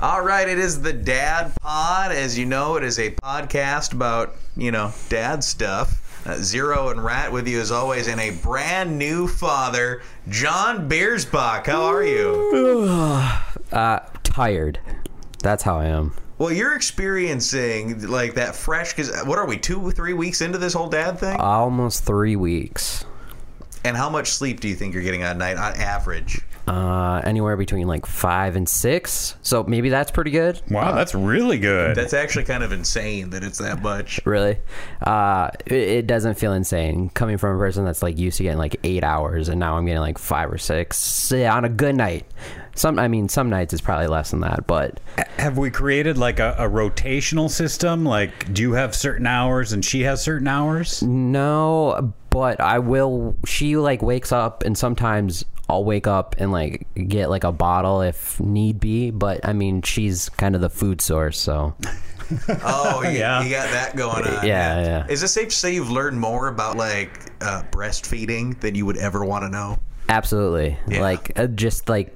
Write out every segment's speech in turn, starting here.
All right, it is the Dad Pod. As you know, it is a podcast about, you know, dad stuff. Uh, Zero and Rat with you as always, and a brand new father, Jon Beersbach. How are you? Uh, tired. That's how I am. Well, you're experiencing like that fresh, because what are we, two, three weeks into this whole dad thing? Almost three weeks. and how much sleep do you think you're getting a night on average? Uh, anywhere between like five and six. So maybe that's pretty good. Wow, that's really good. That's actually kind of insane that it's that much. Really, uh, it, it doesn't feel insane coming from a person that's like used to getting like eight hours, and now I'm getting like five or six yeah, on a good night. Some, I mean, some nights it's probably less than that, but Have we created like a, a rotational system? Like, do you have certain hours and she has certain hours? no. But I will. She like wakes up, and sometimes I'll wake up and like get like a bottle if need be. But I mean, she's kind of the food source, so Oh, you, Yeah. you got that going on. Yeah, yeah. Is it safe to say you've learned more about like uh, breastfeeding than you would ever want to know? Absolutely. Yeah. Like uh, just like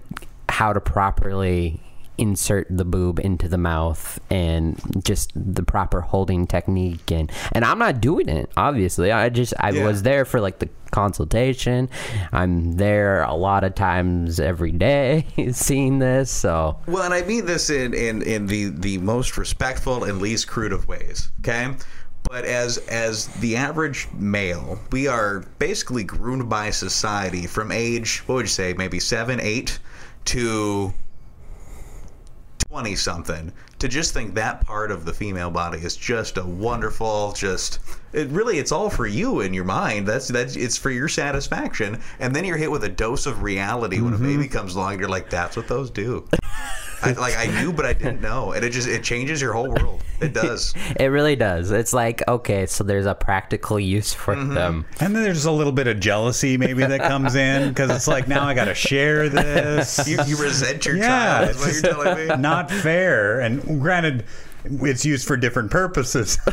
how to properly insert the boob into the mouth and just the proper holding technique and and I'm not doing it obviously. I just I Yeah. was there for like the consultation. I'm there a lot of times every day seeing this, so Well, and I mean this in, in, in the, the most respectful and least crude of ways, okay? But as as the average male, we are basically groomed by society from age, what would you say, maybe seven, eight to 20 something to just think that part of the female body is just a wonderful just it really it's all for you in your mind. That's that's it's for your satisfaction. And then you're hit with a dose of reality when a baby mm-hmm. comes along and you're like that's what those do I, like I knew but I didn't know and it just it changes your whole world it does it really does. It's like okay, so there's a practical use for Mm-hmm. them. And then there's a little bit of jealousy maybe that comes in because it's like now I got to share this. you, you resent your yeah, child is what you're telling me not fair. And granted, it's used for different purposes,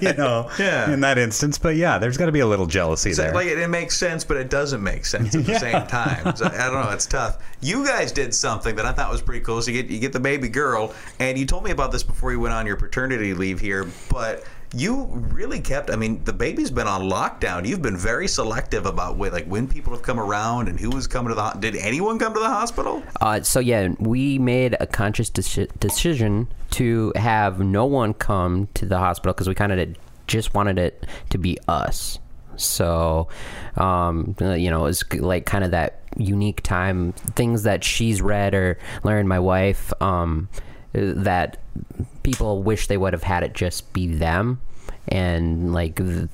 you know, Yeah. in that instance. But yeah, there's got to be a little jealousy So, there. like it, it makes sense, but it doesn't make sense at the Yeah. same time. So, I don't know. It's tough. You guys did something that I thought was pretty cool. So you get you get the baby girl, and you told me about this before you went on your paternity leave here, but. You really kept. I mean, the baby's been on lockdown. You've been very selective about when, like when people have come around and who was coming to the. Did anyone come to the hospital? Uh, so yeah, we made a conscious deci- decision to have no one come to the hospital because we kind of just wanted it to be us. So, um, uh, you know, it's like kind of that unique time, things that she's read or learned. My wife, um, that people wish they would have had it just be them and like you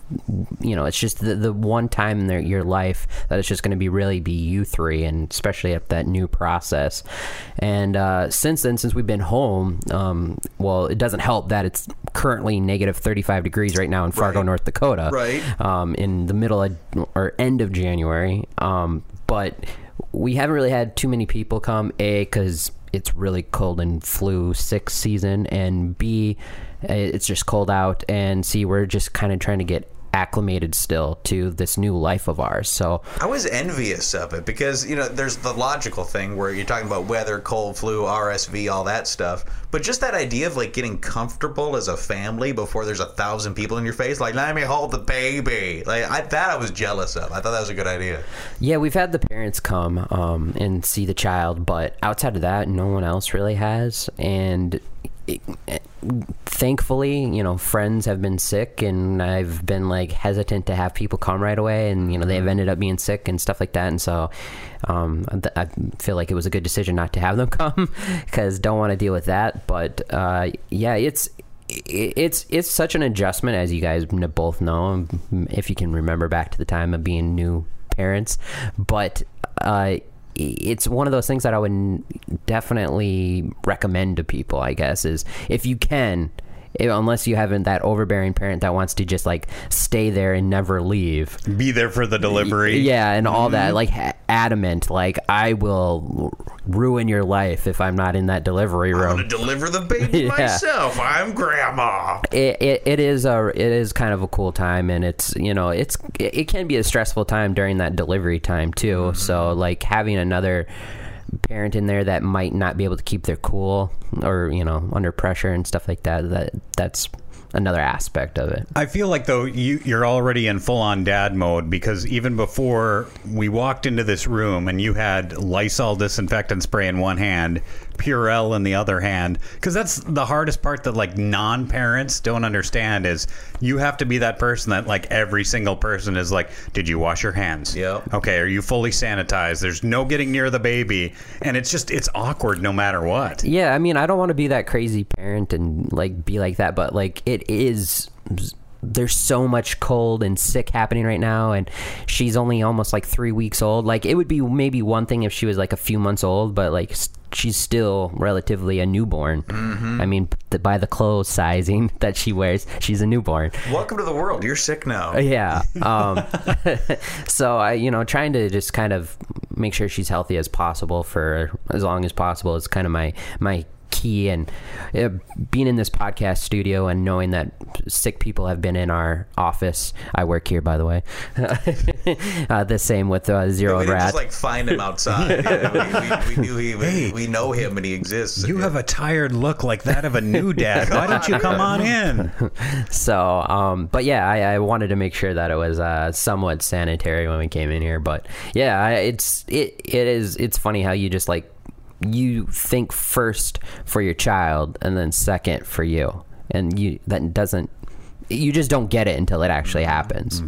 know it's just the, the one time in their, your life that it's just going to be really be you three and especially at that new process and uh, since then since we've been home um, well it doesn't help that it's currently negative 35 degrees right now in fargo Right. north dakota Right. um, in the middle of or end of january um, but we haven't really had too many people come a because it's really cold and flu sick season and b it's just cold out and c we're just kind of trying to get acclimated still to this new life of ours so I was envious of it because you know there's the logical thing where you're talking about weather, cold, flu, RSV, all that stuff. But just that idea of like getting comfortable as a family before there's a thousand people in your face, like let me hold the baby. Like I that I was jealous of. I thought that was a good idea. Yeah, we've had the parents come um, and see the child, but outside of that, no one else really has. And it, it- thankfully, you know, friends have been sick, and I've been like hesitant to have people come right away, and you know, they've ended up being sick and stuff like that. And so, um, I, I feel like it was a good decision not to have them come because don't want to deal with that. But uh, yeah, it's it's it's such an adjustment as you guys both know if you can remember back to the time of being new parents but uh it's one of those things that I would definitely recommend to people. I guess is if you can, if, unless you haven't that overbearing parent that wants to just like stay there and never leave. Be there for the delivery. Yeah, and all that, mm-hmm. like adamant, like I will ruin your life if I'm not in that delivery room. I'm gonna deliver the baby Yeah. myself. I'm grandma. it, it, it is a it is kind of a cool time and it's you know it's it, it can be a stressful time during that delivery time too mm-hmm. so like having another parent in there that might not be able to keep their cool or you know under pressure and stuff like that that that's another aspect of it. I feel like though you you're already in full on dad mode because even before we walked into this room and you had Lysol disinfectant spray in one hand, Purell in the other hand, because that's the hardest part that like non parents don't understand is you have to be that person that like every single person is like, did you wash your hands? Yep. Okay, are you fully sanitized? There's no getting near the baby, and it's just it's awkward no matter what. yeah i mean i don't want to be that crazy parent and like be like that but like it is there's so much cold and sick happening right now and she's only almost like three weeks old like it would be maybe one thing if she was like a few months old but like s- she's still relatively a newborn i mean th- by the clothes sizing that she wears she's a newborn Welcome to the world. You're sick now. yeah um so i you know trying to just kind of make sure she's healthy as possible for as long as possible is kind of my my key and uh, being in this podcast studio and knowing that sick people have been in our office i work here by the way uh, the same with uh, zero we didn't rat just like find him outside. Yeah, we, we, we knew he. We, we know him and he exists. You have a tired look like that of a new dad. Why don't you come on in? So, um, but yeah, I, I wanted to make sure that it was uh, somewhat sanitary when we came in here. But yeah, I, it's it it is it's funny how you just like you think first for your child and then second for you, and you that doesn't you just don't get it until it actually happens.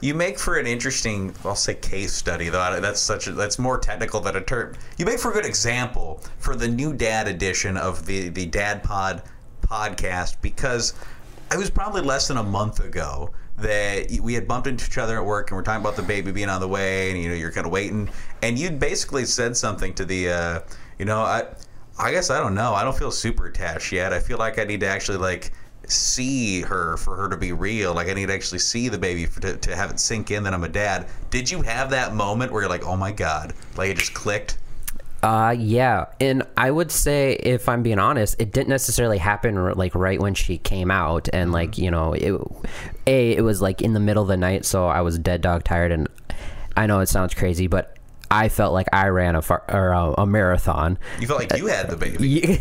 You make for an interesting, I'll say, case study. Though that's such a, that's more technical than a term. You make for a good example for the new dad edition of the the Dad Pod podcast because it was probably less than a month ago that we had bumped into each other at work and we're talking about the baby being on the way and you know you're kind of waiting and you'd basically said something to the uh, you know I I guess I don't know I don't feel super attached yet I feel like I need to actually like see her for her to be real. Like I need to actually see the baby for, to, to have it sink in that I'm a dad. Did you have that moment where you're like, oh my god, like it just clicked? Uh, yeah, and I would say, if I'm being honest, it didn't necessarily happen r- like right when she came out, and like you know, it, a it was like in the middle of the night, so I was dead dog tired, and I know it sounds crazy, but I felt like I ran a far, or a, a marathon. You felt like you had the baby.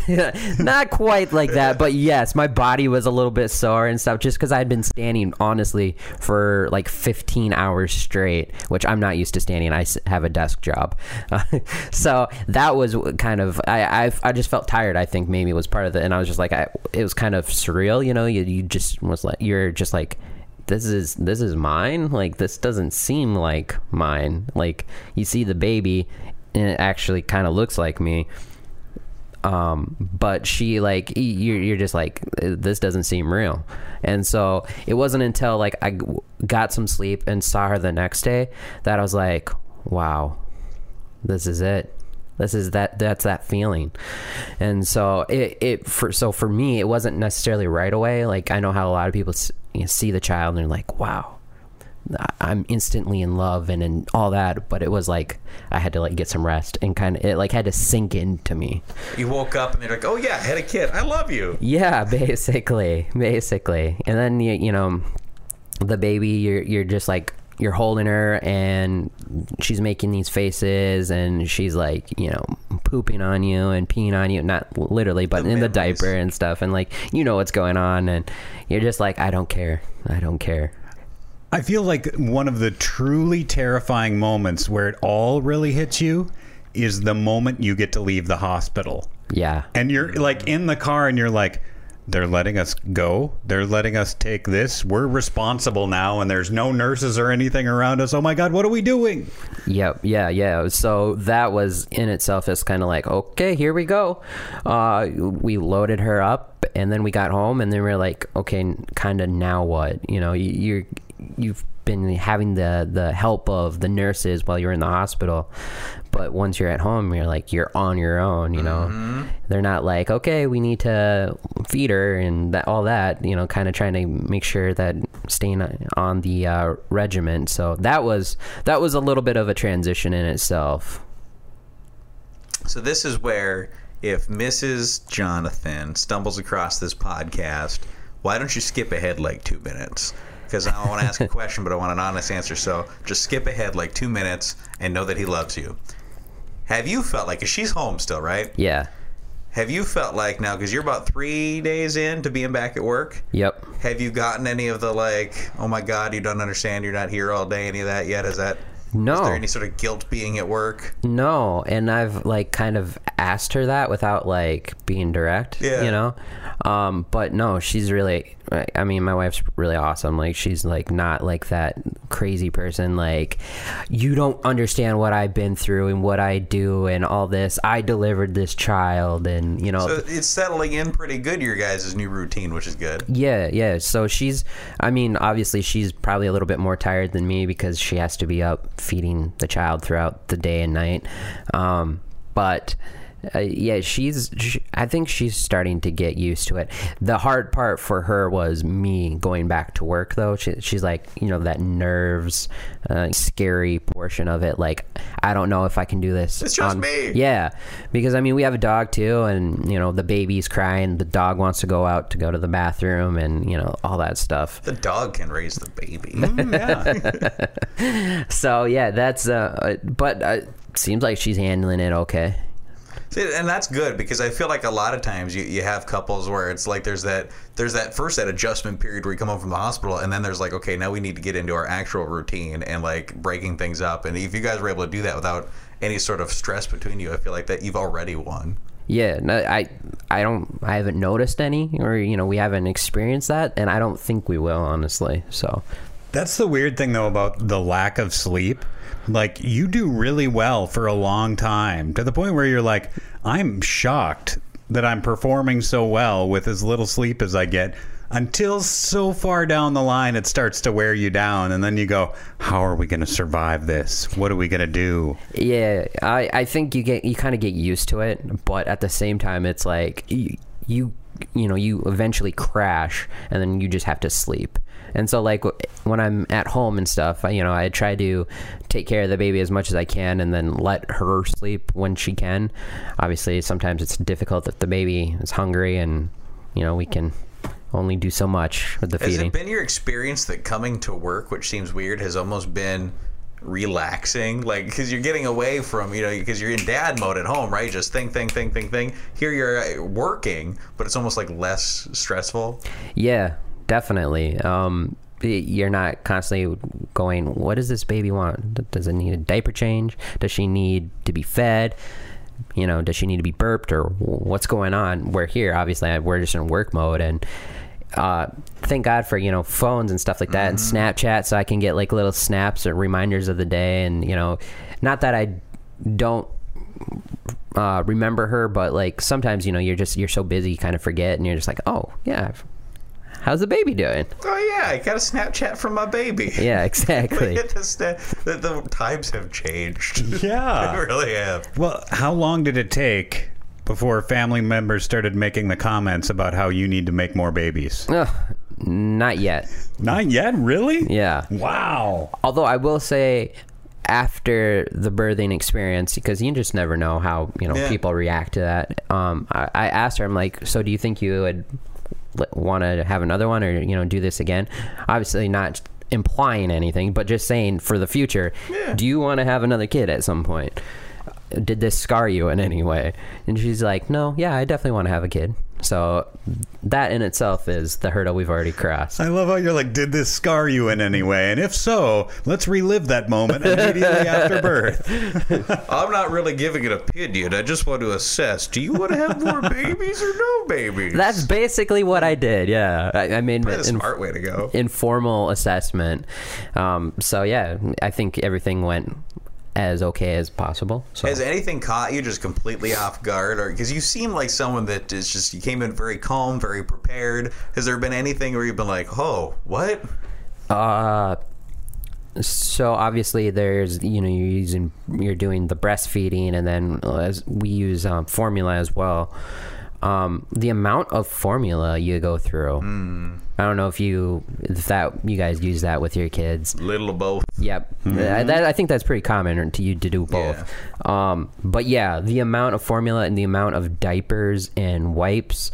Not quite like that, but yes, my body was a little bit sore and stuff just because I'd been standing honestly for like 15 hours straight, which I'm not used to standing. I have a desk job, so that was kind of I, I I just felt tired. I think maybe was part of it, and I was just like I it was kind of surreal, you know. You you just was like you're just like this is this is mine? Like this doesn't seem like mine. Like you see the baby and it actually kind of looks like me. Um but she like you're, you're just like this doesn't seem real. And so it wasn't until like i got some sleep and saw her the next day that i was like wow this is it. This is that that's that feeling. And so it, it for so for me it wasn't necessarily right away. Like i know how a lot of people you know, see the child and they're like wow i'm instantly in love and and all that but it was like i had to like get some rest and kind of it like had to sink into me You woke up and they're like, oh yeah, I had a kid. I love you. yeah basically basically and then you, you know the baby you're you're just like you're holding her and she's making these faces and she's like you know pooping on you and peeing on you not literally but The in the diaper and stuff. And like you know what's going on. And you're just like i don't care. I don't care. I feel like one of the truly terrifying moments where it all really hits you is the moment you get to leave the hospital. yeah. And you're like in the car and you're like, they're letting us go. They're letting us take this. We're responsible now, and there's no nurses or anything around us. Oh my God, what are we doing? Yep. Yeah. Yeah. So that was in itself is kind of like, okay, here we go. Uh, we loaded her up, and then we got home, and then we are like, okay, kind of now what? You know, you, you're you've been having the the help of the nurses while you're in the hospital, but once you're at home, you're like you're on your own. You know, they're not like, okay, we need to feed her and that all that. You know, kind of trying to make sure that staying on the uh, regiment. So that was that was a little bit of a transition in itself. So this is where if Mrs. Jonathan stumbles across this podcast, why don't you skip ahead like two minutes? Because I don't want to ask a question, but I want an honest answer. So just skip ahead like two minutes and know that he loves you. Have you felt like 'cause she's home still, right? Yeah. Have you felt like now because you're about three days in to being back at work? Yep. Have you gotten any of the like, oh my god, you don't understand, you're not here all day, any of that yet? Is that No. Is there any sort of guilt being at work? No, and I've like kind of asked her that without like being direct, Yeah. you know. Um, but no, she's really. I mean, my wife's really awesome. Like, she's like not like that crazy person. Like, you don't understand what I've been through and what I do and all this. I delivered this child, and you know. So it's settling in pretty good, your guys' new routine, which is good. Yeah, yeah. So she's, I mean, obviously she's probably a little bit more tired than me because she has to be up feeding the child throughout the day and night. Um, but uh, yeah, she's, she, I think she's starting to get used to it. The hard part for her was me going back to work though. She, she's like, you know, that nerves, uh, scary portion of it. Like, I don't know if I can do this. It's just me. Yeah, because I mean, we have a dog too, and you know, the baby's crying. The dog wants to go out to go to the bathroom, and you know, all that stuff. The dog can raise the baby. yeah. So yeah, that's. Uh, uh, but uh, seems like she's handling it okay. See, and that's good because I feel like a lot of times you, you have couples where it's like there's that there's that first that adjustment period where you come home from the hospital and then there's like okay now we need to get into our actual routine and like breaking things up and if you guys were able to do that without any sort of stress between you I feel like that you've already won. Yeah, no, I, I don't, I haven't noticed any, or you know, we haven't experienced that, and I don't think we will, honestly. So, That's the weird thing though about the lack of sleep. Like you do really well for a long time to the point where you're like, I'm shocked that I'm performing so well with as little sleep as I get until so far down the line it starts to wear you down and then you go, how are we going to survive this? What are we going to do? yeah, I, I think you get, you kind of get used to it, but at the same time, it's like you, you, you know, you eventually crash, and then you just have to sleep. And so, like when I'm at home and stuff, I, you know, I try to take care of the baby as much as I can, and then let her sleep when she can. Obviously, sometimes it's difficult if the baby is hungry, and you know, we can only do so much with the feeding. Has it been your experience that coming to work, which seems weird, has almost been relaxing? Like, because you're getting away from, you know, because you're in dad mode at home, right? Just think, think, think, think, think. Here you're uh, working, but it's almost like less stressful. Yeah, definitely. Um, you're not constantly going, what does this baby want? Does it need a diaper change? Does she need to be fed? You know, does she need to be burped or what's going on? We're here, obviously, we're just in work mode and uh, thank God for you know phones and stuff like that and Snapchat, so I can get like little snaps or reminders of the day. And you know, not that I don't uh, remember her, but like sometimes you know you're just you're so busy, you kind of forget, and you're just like, oh yeah, how's the baby doing? Oh yeah, I got a Snapchat from my baby. Yeah, exactly. The, sta- the, the times have changed. Yeah, they Yeah. really have. Well, how long did it take before family members started making the comments about how you need to make more babies? Ugh, not yet. Not yet, really? Yeah. Wow. Although I will say, after the birthing experience, because you just never know how you know Yeah. people react to that. Um, I, I asked her, I'm like, so do you think you would want to have another one, or you know, do this again? Obviously, not implying anything, but just saying for the future. Yeah. Do you want to have another kid at some point? Did this scar you in any way? And she's like, no, yeah, I definitely want to have a kid. So that in itself is the hurdle we've already crossed. I love how you're like, did this scar you in any way? And if so, let's relive that moment immediately after birth. I'm not really giving an opinion. I just want to assess. Do you want to have more babies or no babies? That's basically what I did. Yeah, I, I made Probably the an smart way to go. informal assessment. Um, so yeah, I think everything went as okay as possible. So Has anything caught you just completely off guard, or because you seem like someone that is just you came in very calm, very prepared? Has there been anything where you've been like, "Oh, what?" Uh, so obviously there's you know you're using you're doing the breastfeeding and then as we use um, formula as well. Um, the amount of formula you go through. I don't know if you if that you guys use that with your kids. Little of both. Yep, That- that, I think that's pretty common to you to do both. Um, but yeah, the amount of formula and the amount of diapers and wipes,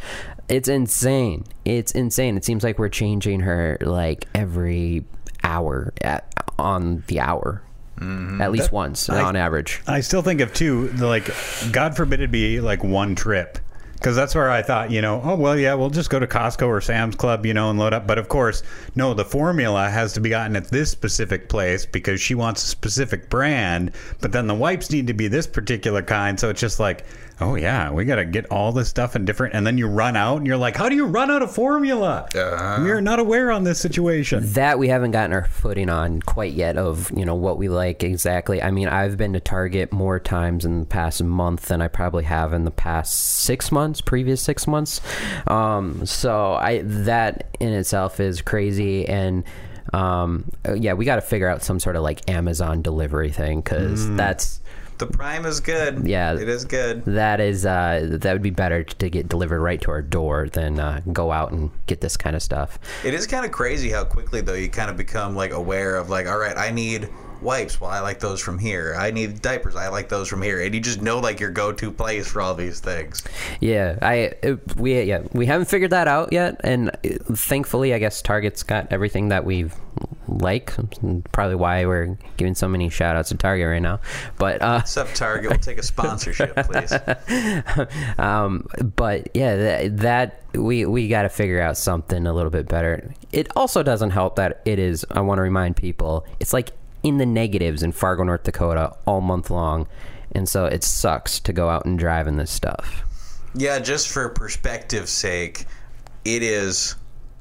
it's insane. It's insane. It seems like we're changing her like every hour at, on the hour. at least once on average. I still think of two, the, like, God forbid it be like one trip. Because that's where I thought, you know, oh, well, yeah, we'll just go to Costco or Sam's Club, you know, and load up. But of course, no, the formula has to be gotten at this specific place because she wants a specific brand. But then the wipes need to be this particular kind. So it's just like, oh, yeah, we got to get all this stuff in different. And then you run out and you're like, how do you run out of formula? Uh-huh. We are not aware on this situation. that we haven't gotten our footing on quite yet of you know what we like exactly i mean i've been to target more times in the past month than i probably have in the past six months previous six months um, so i that in itself is crazy and um, yeah we got to figure out some sort of like amazon delivery thing because that's The Prime is good. Yeah. it is good. that is uh, that would be better to get delivered right to our door than uh, go out and get this kind of stuff It is kind of crazy how quickly though you kind of become like aware of like, all right, I need wipes. Well, I like those from here. I need diapers. I like those from here. And you just know like your go-to place for all these things. Yeah, I uh, we yeah we haven't figured that out yet, and uh, thankfully, I guess Target's got everything that we like. Probably why we're giving so many shout outs to Target right now. But uh, Except Target We'll take a sponsorship, please. um, but yeah, that, that we we got to figure out something a little bit better. It also doesn't help that it is. I want to remind people, it's like in the negatives in Fargo, North Dakota, all month long, and so it sucks to go out and drive in this stuff. Yeah, just for perspective's sake, it is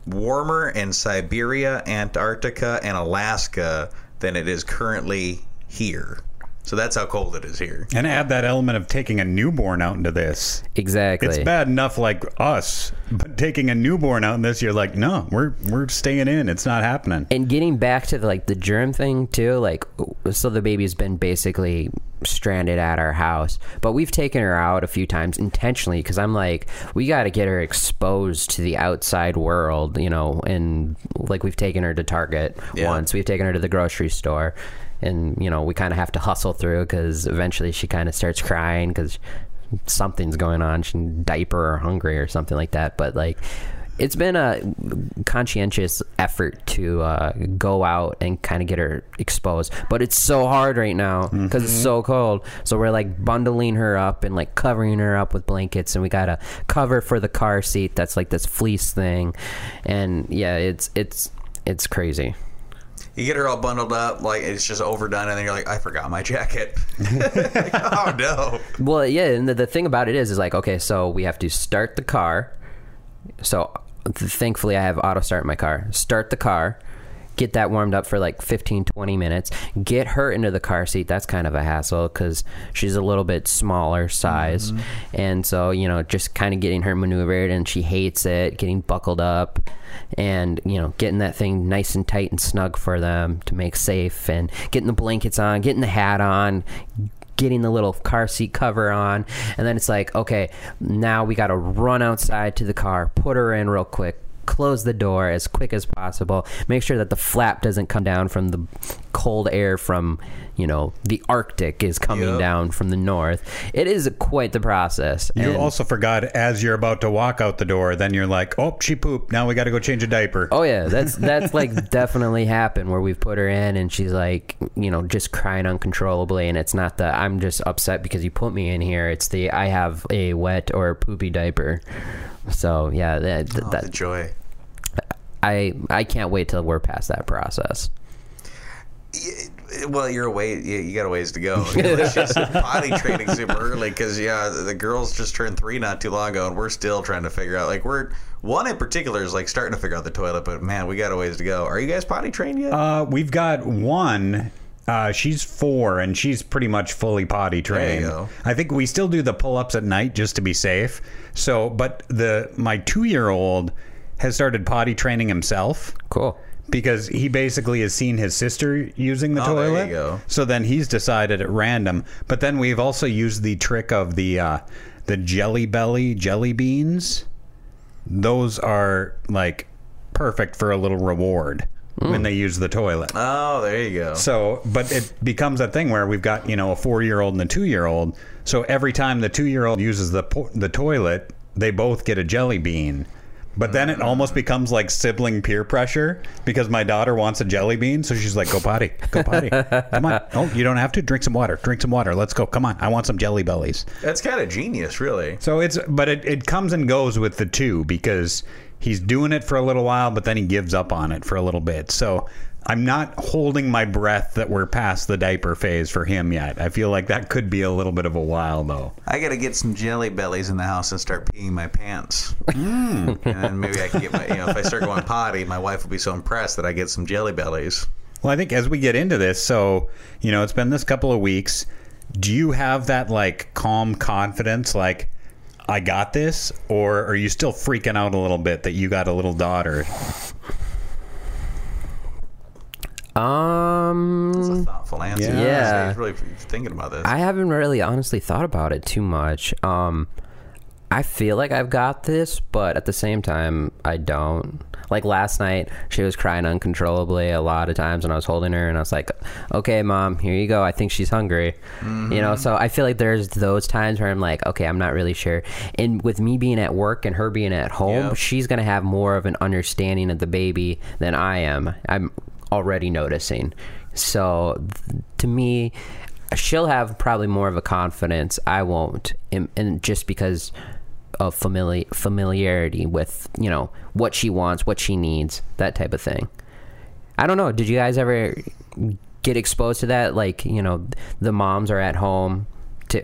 warmer in Siberia, Antarctica, and Alaska than it is currently here. So that's how cold it is here. And add that element of taking a newborn out into this. Exactly. It's bad enough like us, but taking a newborn out in this, you're like, no, we're we're staying in. It's not happening. and getting back to the, like the germ thing too like so the baby's been basically stranded at our house but we've taken her out a few times intentionally because i'm like we got to get her exposed to the outside world you know and like we've taken her to target Yeah. once we've taken her to the grocery store and you know we kind of have to hustle through because eventually she kind of starts crying because something's going on she's diaper or hungry or something like that. But like it's been a conscientious effort to uh, go out and kind of get her exposed. But it's so hard right now because it's so cold. So we're like bundling her up and like covering her up with blankets. And we got a cover for the car seat that's like this fleece thing. And yeah it's it's it's crazy You get her all bundled up, like it's just overdone, and then you're like, I forgot my jacket. Like, oh no. Well, yeah, and the, the thing about it is, is like, okay, so we have to start the car. So th- thankfully, I have auto start in my car. Start the car, get that warmed up for like 15, 20 minutes, get her into the car seat. That's kind of a hassle because she's a little bit smaller size. Mm-hmm. And so, you know, just kind of getting her maneuvered and she hates it, getting buckled up and, you know, getting that thing nice and tight and snug for them to make safe and getting the blankets on, getting the hat on, getting the little car seat cover on and then it's like okay now we got to run outside to the car put her in real quick close the door as quick as possible. Make sure that the flap doesn't come down from the cold air from you know the arctic is coming Yep. down from the north it is quite the process You And- also forgot as you're about to walk out the door, then you're like, oh, she pooped. Now we got to go change a diaper. Oh yeah, that's that's like definitely happened where we've put her in and she's like, you know, just crying uncontrollably and it's not that I'm just upset because you put me in here. It's the I have a wet or poopy diaper. So yeah, that, Oh, that joy. I I can't wait till we're past that process. Well, you're a way. You, you got a ways to go. It's just potty training super early because yeah, the the girls just turned three not too long ago, and we're still trying to figure out. Like we're one in particular is like starting to figure out the toilet, but man, we got a ways to go. Are you guys potty trained yet? Uh, we've got one. Uh, she's four and she's pretty much fully potty trained. go. I think we still do the pull ups at night just to be safe. So, but the my two year old has started potty training himself Cool. Because he basically has seen his sister using the Oh, there you toilet. go. So then he's decided at random. But then we've also used the trick of the uh, the jelly belly jelly beans. Those are like perfect for a little reward when they use the toilet. oh, there you go. So, but it becomes a thing where we've got you know a four year old and a two year old. So every time the two year old uses the po- the toilet, they both get a jelly bean. But then it mm-hmm. almost becomes like sibling peer pressure because my daughter wants a jelly bean, so she's like, "Go potty, go potty, come on." Oh, you don't have to drink some water. Drink some water. Let's go. Come on, I want some jelly bellies. That's kind of genius, really. So it's, but it, it comes and goes with the two because he's doing it for a little while, but then he gives up on it for a little bit. So I'm not holding my breath that we're past the diaper phase for him yet. I feel like that could be a little bit of a while though. I got to get some jelly bellies in the house and start peeing my pants. Mm. And then maybe I can get my, you know, if I start going potty, my wife will be so impressed that I get some jelly bellies. Well, I think as we get into this, so you know, it's been this couple of weeks. Do you have that like calm confidence, like I got this, or are you still freaking out a little bit that you got a little daughter? It's a Um, thoughtful answer. Yeah. He's really thinking about this. I haven't really honestly thought about it too much. Um, I feel like I've got this, but at the same time, I don't. Like last night, she was crying uncontrollably a lot of times when I was holding her, and I was like, "Okay, mom, here you go. I think she's hungry." You know, so I feel like there's those times where I'm like, "Okay, I'm not really sure." And with me being at work and her being at home, Yep. she's gonna have more of an understanding of the baby than I am. I'm already noticing. So to me, she'll have probably more of a confidence. I won't, and, and just because of famili- familiarity with you know what she wants, what she needs, that type of thing. I don't know. Did you guys ever get exposed to that? Like you know, the moms are at home.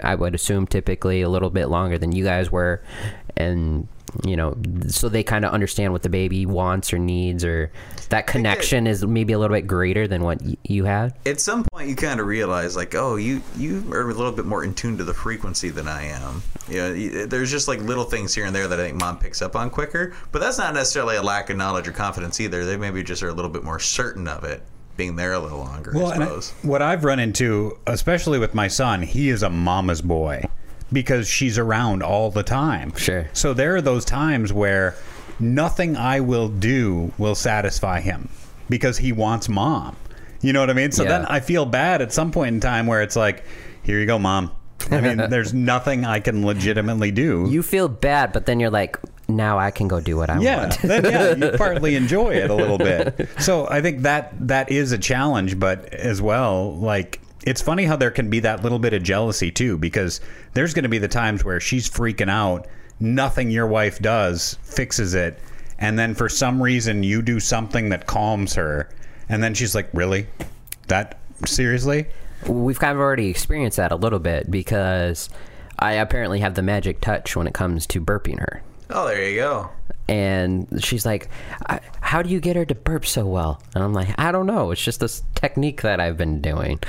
I would assume typically a little bit longer than you guys were, and you know, so they kind of understand what the baby wants or needs, or that connection is maybe a little bit greater than what y- you had. At some point, you kind of realize, like, oh, you you are a little bit more in tune to the frequency than I am. You know, y- there's just like little things here and there that I think mom picks up on quicker. But that's not necessarily a lack of knowledge or confidence either. They maybe just are a little bit more certain of it, being there a little longer. I and I- what I've run into, especially with my son, he is a mama's boy because she's around all the time. Sure. So there are those times where nothing I will do will satisfy him because he wants mom. You know what I mean? So then I feel bad at some point in time where it's like, here you go, mom. I mean, there's nothing I can legitimately do. You feel bad, but then you're like, now I can go do what I yeah, want. then yeah, you partly enjoy it a little bit. So I think that that is a challenge, but as well, like it's funny how there can be that little bit of jealousy too, because there's going to be the times where she's freaking out, nothing your wife does fixes it, and then for some reason you do something that calms her, and then she's like, "Really? That seriously?" We've kind of already experienced that a little bit because I apparently have the magic touch when it comes to burping her. Oh, there you go. And she's like, How do you get her to burp so well? And I'm like, I don't know. It's just this technique that I've been doing.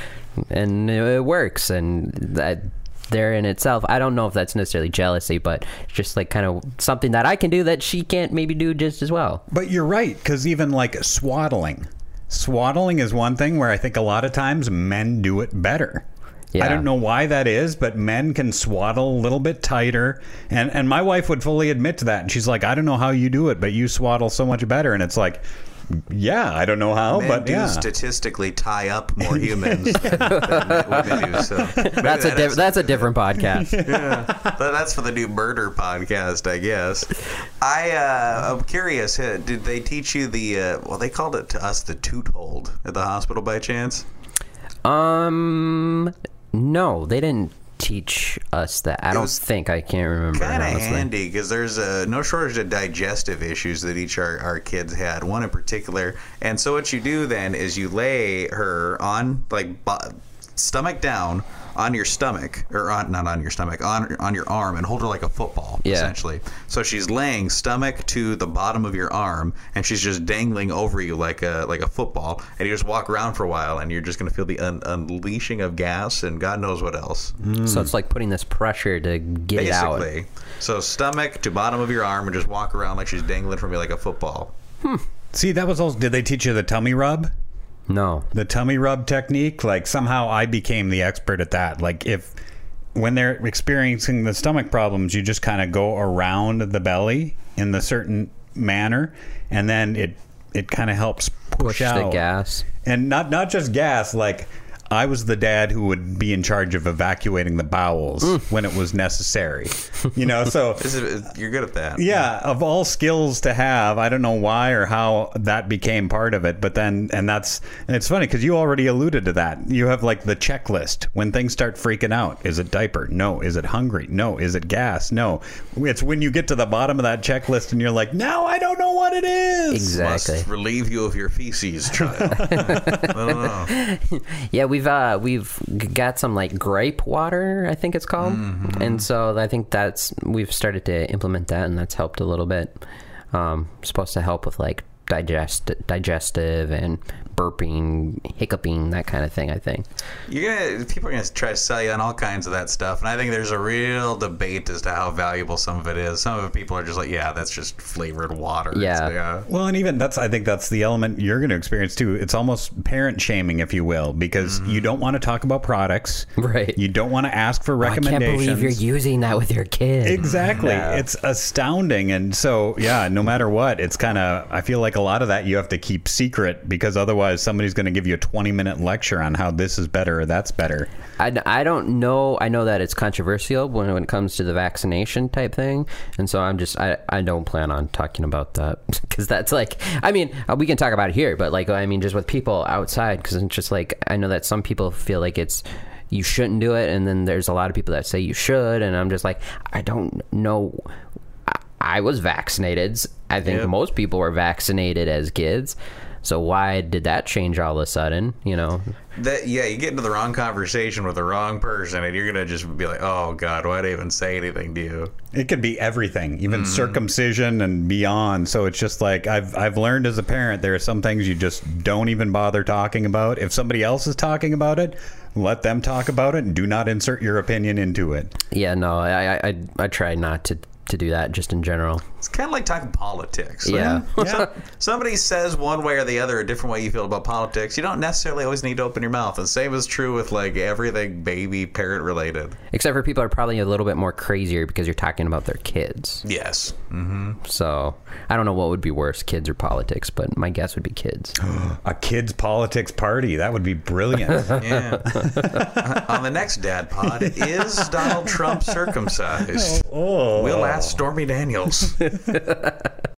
And it works. And that there in itself, I don't know if that's necessarily jealousy, but just like kind of something that I can do that she can't maybe do just as well. But you're right, because even like swaddling, swaddling is one thing where I think a lot of times men do it better. I don't know why that is, but men can swaddle a little bit tighter, and and my wife would fully admit to that. And she's like, "I don't know how you do it, but you swaddle so much better." And it's like, "Yeah, I don't know how, Men but do yeah." statistically tie up more humans than women do. So maybe That's a that diff- has- that's a different podcast. But that's for the new murder podcast, I guess. I uh, I'm curious. uh, Did they teach you the? Uh, well, they called it to us the toot hold at the hospital by chance. Um, no, they didn't teach us that. I don't think. I can't remember. Kind of handy because there's uh, no shortage of digestive issues that each our, our kids had. One in particular, and so what you do then is you lay her on like stomach down on your stomach or on not on your stomach on on your arm and hold her like a football Yeah. essentially. So she's laying stomach to the bottom of your arm and she's just dangling over you like a like a football and you just walk around for a while and you're just gonna feel the un- unleashing of gas and God knows what else. Mm. So it's like putting this pressure to get it out. Basically. So stomach to bottom of your arm and just walk around like she's dangling from you like a football. Hmm. See, that was also. Did they teach you the tummy rub? No. the tummy rub technique like somehow i became the expert at that like if when they're experiencing the stomach problems you just kind of go around the belly in the certain manner and then it it kind of helps push, Push out the gas. and not not just gas like I was the dad who would be in charge of evacuating the bowels Mm. when it was necessary. You know, so is, you're good at that. yeah, of all skills to have, I don't know why or how that became part of it, but then and that's and it's funny because you already alluded to that. You have like the checklist when things start freaking out. Is it diaper? No. Is it hungry? No. Is it gas? No. It's when you get to the bottom of that checklist and you're like, now I don't know what it is. Exactly. Must relieve you of your feces, child. I don't know. Yeah, we've uh we've got some like grape water, I think it's called, Mm-hmm. and so I think that's we've started to implement that, and that's helped a little bit. Um, supposed to help with like digest digestive and burping, hiccuping, that kind of thing. I think. You're gonna people are gonna try to sell you on all kinds of that stuff, and I think there's a real debate as to how valuable some of it is. Some of it people are just like, yeah, that's just flavored water. It's- Yeah. yeah. Uh, well, and even that's I think that's the element you're going to experience too. It's almost parent shaming, if you will, because you mm-hmm. don't want to talk about products. Right. You don't want to ask for recommendations. I can't believe you're using that with your kid. Exactly. It's astounding. And so, yeah, no matter what, it's kind of, I feel like a lot of that you have to keep secret because otherwise somebody's going to give you a 20 minute lecture on how this is better or that's better. I, I don't know. I know that it's controversial when, when it comes to the vaccination type thing, and so I'm just I, I don't plan on talking about that because that's like I mean uh, we can talk about it here, but like I mean just with people outside because it's just like I know that some people feel like it's you shouldn't do it, and then there's a lot of people that say you should, and I'm just like I don't know. I, I was vaccinated. I think Yep. most people were vaccinated as kids. So why did that change all of a sudden? You know, That yeah, you get into the wrong conversation with the wrong person, and you're gonna just be like, oh god, why'd I even say anything to you? It could be everything, even Mm-hmm. circumcision and beyond. So it's just like I've I've learned as a parent there are some things you just don't even bother talking about. If somebody else is talking about it, let them talk about it and do not insert your opinion into it. Yeah, no, I I, I, I try not to, to do that just in general. It's kind of like talking politics. Yeah. Some- somebody says one way or the other a different way you feel about politics. You don't necessarily always need to open your mouth. And same is true with like everything baby parent related. Except for people are probably a little bit more crazier because you're talking about their kids. Yes. Mm-hmm. So I don't know what would be worse, kids or politics, but my guess would be kids. A kids politics party that would be brilliant. Yeah. On the next Dad Pod, is Donald Trump circumcised? oh, We'll ask Stormy Daniels.